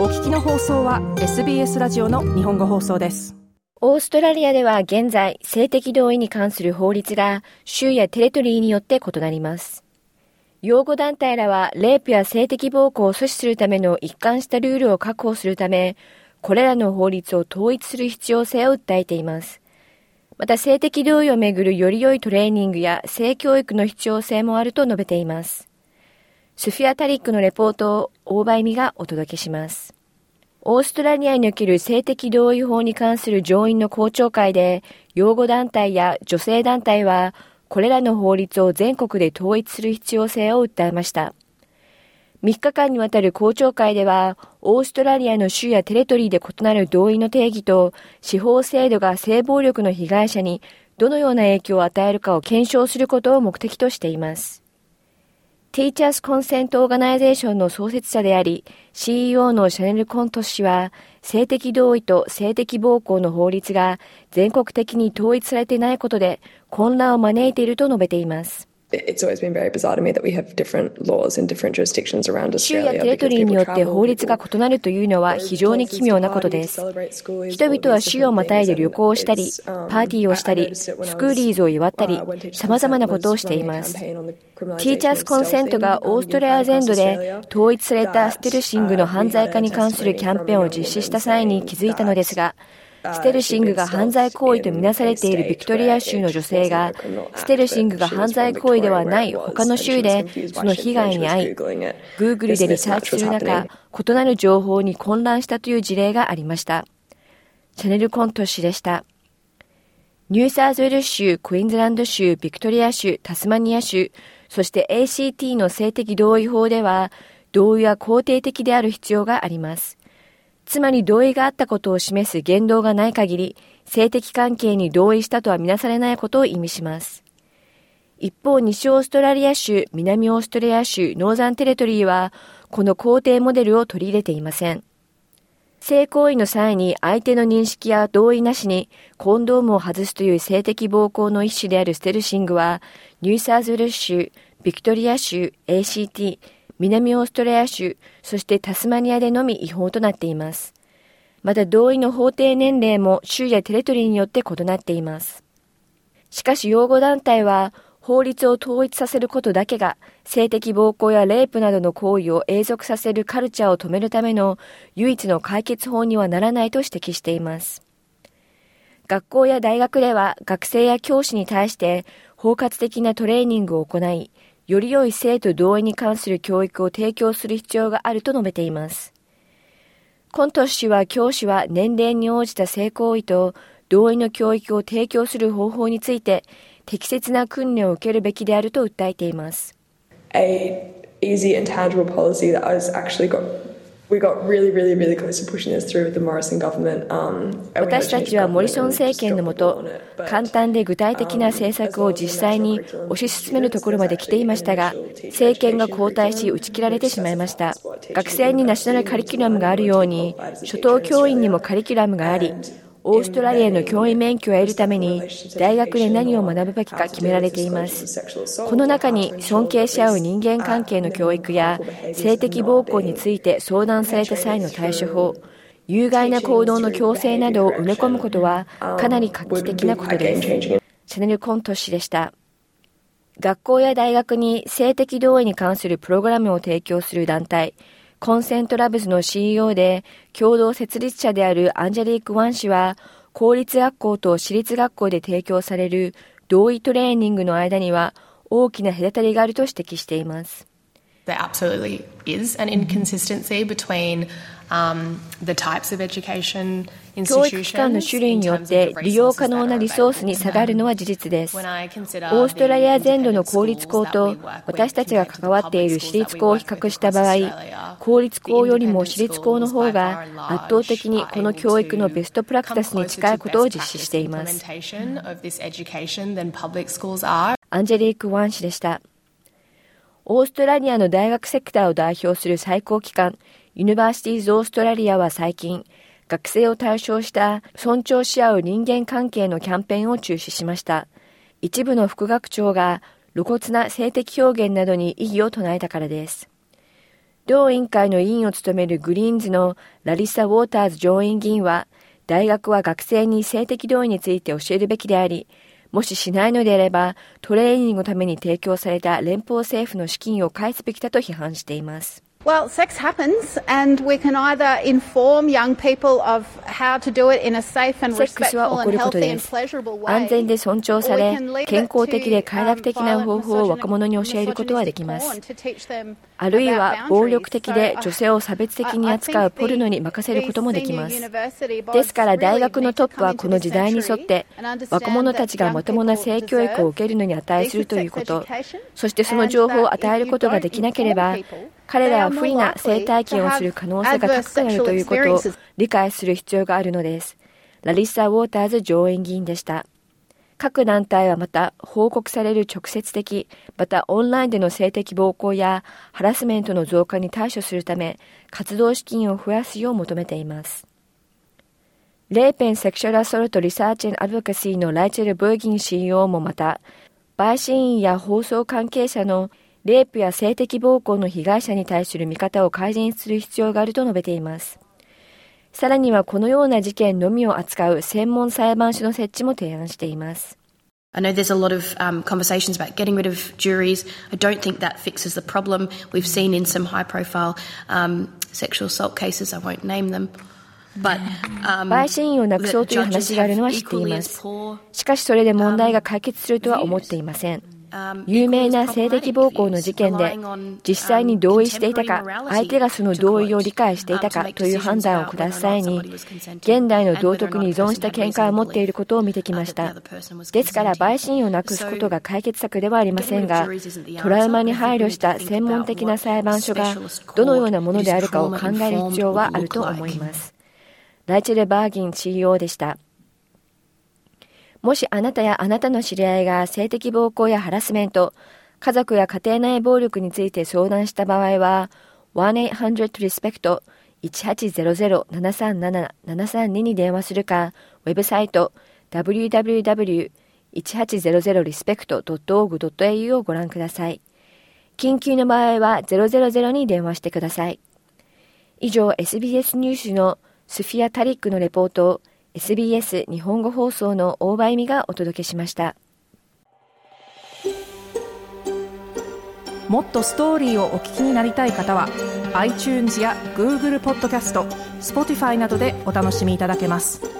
お聞きの放送は SBS ラジオの日本語放送です。オーストラリアでは現在性的同意に関する法律が州やテレトリーによって異なります。擁護団体らはレイプや性的暴行を阻止するための一貫したルールを確保するためこれらの法律を統一する必要性を訴えています。また性的同意をめぐるより良いトレーニングや性教育の必要性もあると述べています。スフィア・タリックのレポートを大場意味がお届けします。オーストラリアにおける性的同意法に関する上院の公聴会で、擁護団体や女性団体は、これらの法律を全国で統一する必要性を訴えました。3日間にわたる公聴会では、オーストラリアの州やテレトリーで異なる同意の定義と、司法制度が性暴力の被害者にどのような影響を与えるかを検証することを目的としています。Teachers Consent Organization の創設者であり、CEO のシャネル・コント氏は、性的同意と性的暴行の法律が全国的に統一されていないことで混乱を招いていると述べています。It's always been very bizarre to me that we have different laws in different jurisdictions around Australia. 州やテレトリーによって法律が異なるというのは非常に奇妙なことです。人々は州をまたいで旅行をしたり、パーティーをしたり、スクーリーズを祝ったり、様々なことをしています。 Teach Us Consent がオーストラリア全土で統一されたステルシングの犯罪化に関するキャンペーンを実施した際に気づいたのですが、ステルシングが犯罪行為とみなされているビクトリア州の女性が、ステルシングが犯罪行為ではない他の州でその被害に遭い、Google でリサーチする中、異なる情報に混乱したという事例がありました。チャネル・コント氏でした。ニューサーズウェル州、クイーンズランド州、ビクトリア州、タスマニア州、そして ACT の性的同意法では、同意は肯定的である必要があります。つまり同意があったことを示す言動がない限り、性的関係に同意したとはみなされないことを意味します。一方、西オーストラリア州、南オーストラリア州、ノーザンテレトリーは、この肯定モデルを取り入れていません。性行為の際に相手の認識や同意なしにコンドームを外すという性的暴行の一種であるステルシングは、ニューサーズウェル州、ビクトリア州、ACT、南オーストラリア州、そしてタスマニアでのみ違法となっています。また同意の法定年齢も州やテレトリーによって異なっています。しかし擁護団体は法律を統一させることだけが性的暴行やレイプなどの行為を永続させるカルチャーを止めるための唯一の解決法にはならないと指摘しています。学校や大学では学生や教師に対して包括的なトレーニングを行い、より良い生徒同意に関する教育を提供する必要があると述べています。コント氏は教師は年齢に応じた性行為と同意の教育を提供する方法について適切な訓練を受けるべきであると訴えています。A easy and tangible policy that has actually got 私たちはモリソン政権のもと、簡単で具体的な政策を実際に推し進めるところまで来ていましたが、政権が交代し打ち切られてしまいました。学生にナショナルカリキュラムがあるように、初等教員にもカリキュラムがあり、オーストラリアの教員免許を得るために大学で何を学ぶべきか決められています。この中に尊敬し合う人間関係の教育や性的暴行について相談された際の対処法、有害な行動の強制などを埋め込むことはかなり画期的なことです。シャネル・コント氏でした。学校や大学に性的同意に関するプログラムを提供する団体、コンセントラブズの CEO で共同設立者であるアンジェリーク・ワン氏は公立学校と私立学校で提供される同意トレーニングの間には大きな隔たりがあると指摘しています。There absolutely is an inconsistency between um, the types of education 教育機関の種類によって利用可能なリソースに差があるのは事実です。オーストラリア全土の公立校と私たちが関わっている私立校を比較した場合、公立校よりも私立校の方が圧倒的にこの教育のベストプラクティスに近いことを実施しています。アンジェリーク・ワン氏でした。オーストラリアの大学セクターを代表する最高機関、 Universities Australia は最近、学生を対象した尊重し合う人間関係のキャンペーンを中止しました。一部の副学長が露骨な性的表現などに異議を唱えたからです。同委員会の委員を務めるグリーンズのラリサ・ウォーターズ上院議員は、大学は学生に性的同意について教えるべきであり、もししないのであれば、トレーニングのために提供された連邦政府の資金を返すべきだと批判しています。Well, sex happens, and we can either inform young people of how to do it in a safe and respectful and healthy and pleasurable way. 安全で尊重され、健康的で快楽的な方法を若者に教えることはできます。あるいは暴力的で女性を差別的に扱うポルノに任せることもできます。ですから大学のトップはこの時代に沿って若者たちがまともな性教育を受けるのに値するということ、そしてその情報を与えることができなければ、彼らは不利な生体験をする可能性が高くなるということを理解する必要があるのです。ラリッサ・ウォーターズ上院議員でした。各団体はまた報告される直接的、またオンラインでの性的暴行やハラスメントの増加に対処するため、活動資金を増やすよう求めています。 Rape and Sexual Assault Research and Advocacy のライチェル・ブーギン CEO もまた、陪審員や放送関係者のレイプや性的暴行の被害者に対する見方を改善する必要があると述べています。さらにはこのような事件のみを扱う専門裁判所の設置も提案しています。I know there's a lot of um, conversations about getting rid of juries. I don't think that fixes the problem. We've seen in some high profile um, sexual assault cases, I won't name them. 陪審員をなくそうという話があるのは知っています。しかしそれで問題が解決するとは思っていません。有名な性的暴行の事件で実際に同意していたか相手がその同意を理解していたかという判断を下す際に現代の道徳に依存した見解を持っていることを見てきました。ですから陪審員をなくすことが解決策ではありませんがトラウマに配慮した専門的な裁判所がどのようなものであるかを考える必要はあると思います。ライチェル・バーギン CEO でしたもしあなたやあなたの知り合いが性的暴行やハラスメント、家族や家庭内暴力について相談した場合は、1-800-RESPECT 1800-737-732に電話するか、ウェブサイト www.1800respect.org.au をご覧ください。緊急の場合は000に電話してください。以上、SBS ニュースのスフィア・タリックのレポート SBS 日本語放送の大場恵美がお届けしました。もっとストーリーをお聞きになりたい方は iTunes や Google ポッドキャスト Spotify などでお楽しみいただけます。